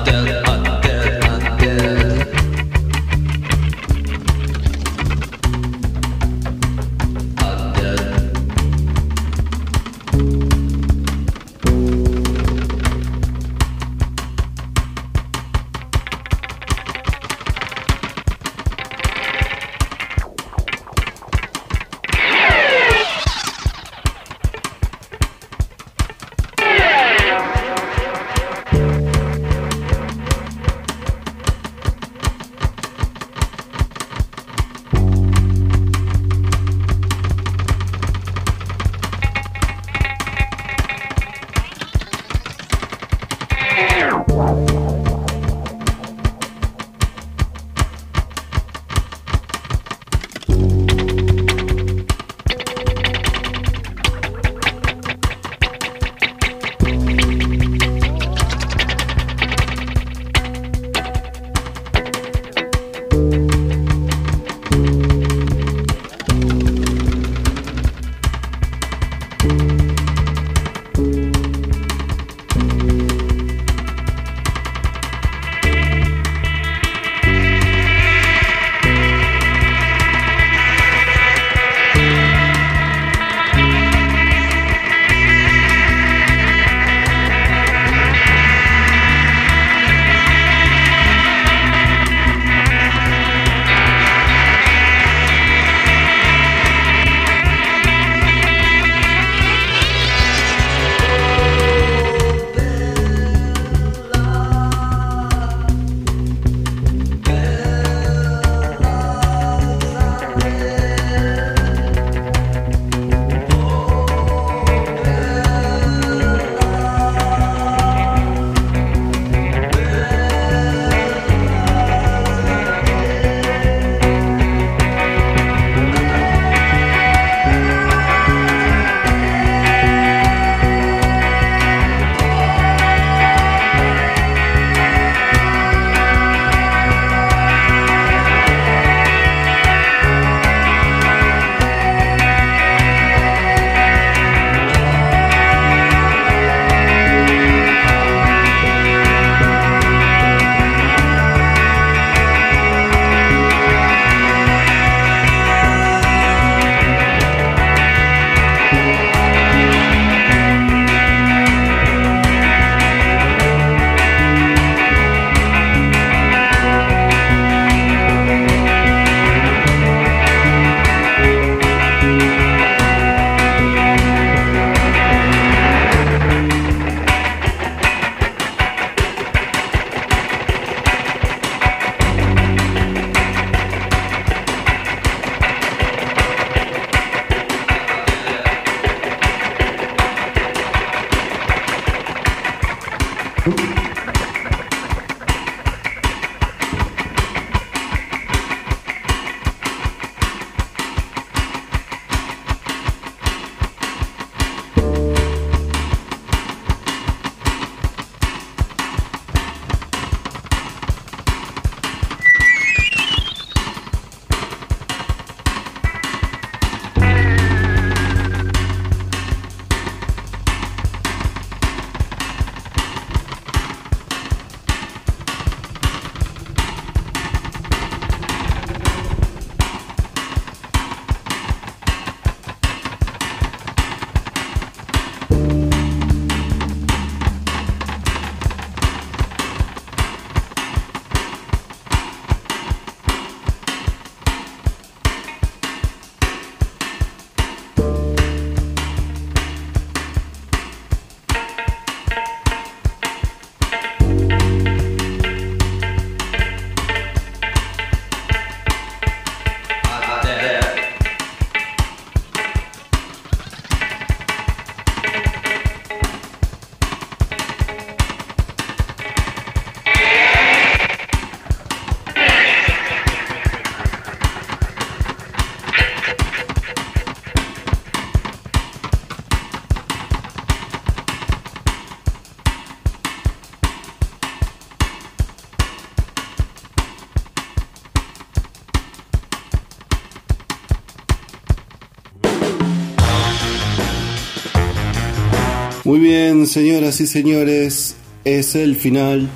Muy bien, señoras y señores, es el final.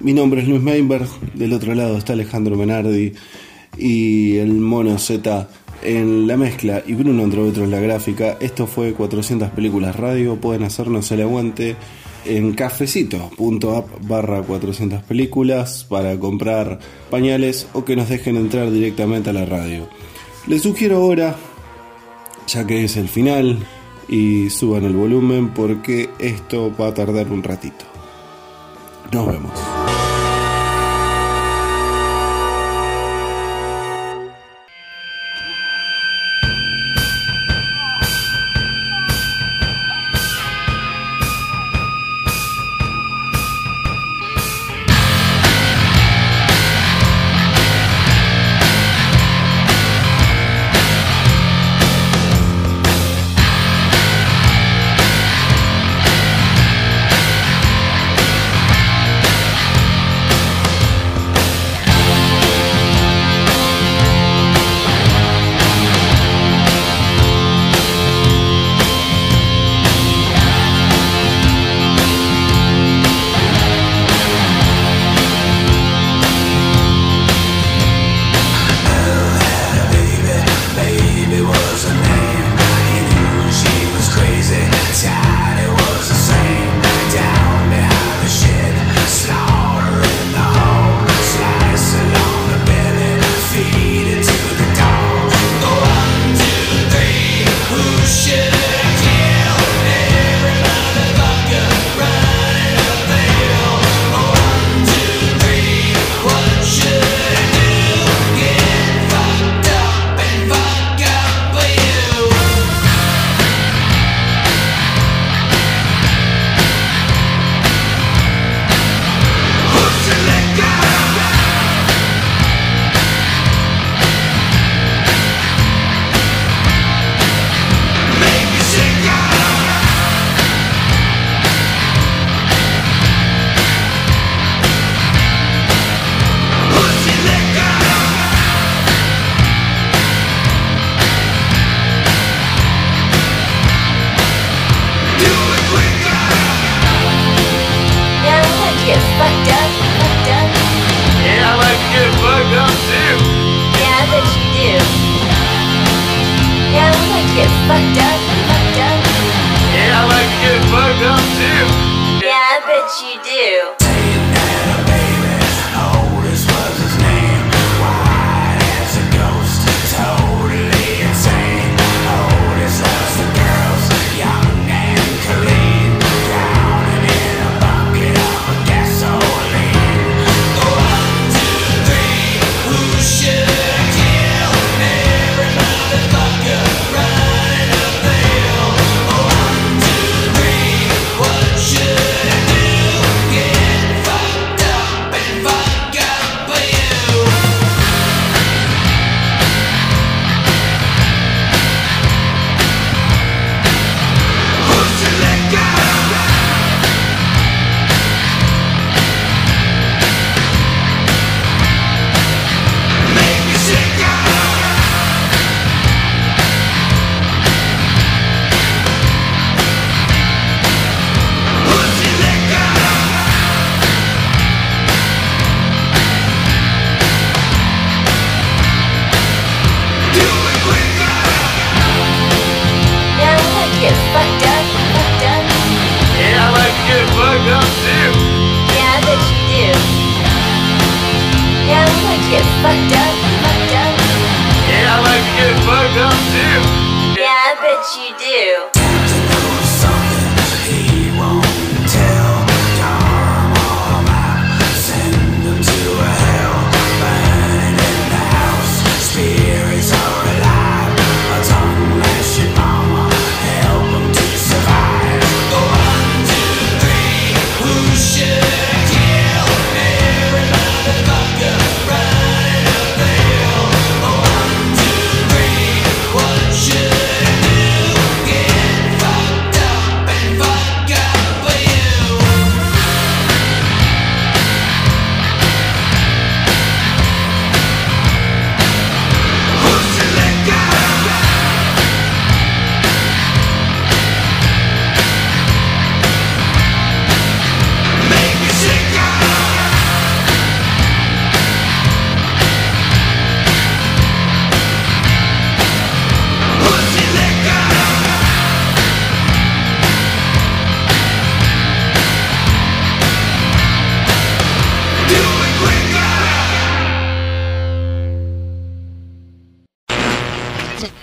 Mi nombre es Luis Meinberg, del otro lado está Alejandro Menardi y el mono Z en la mezcla y Bruno entre otros en la gráfica. Esto fue 400 películas radio, pueden hacernos el aguante en cafecito.app barra 400 películas para comprar pañales o que nos dejen entrar directamente a la radio. Les sugiero ahora, ya que es el final, y suban el volumen porque esto va a tardar un ratito. Nos vemos.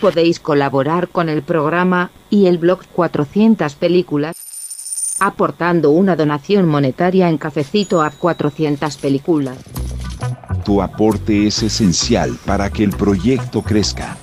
Podéis colaborar con el programa y el blog 400 películas aportando una donación monetaria en cafecito a 400 películas. Tu aporte es esencial para que el proyecto crezca.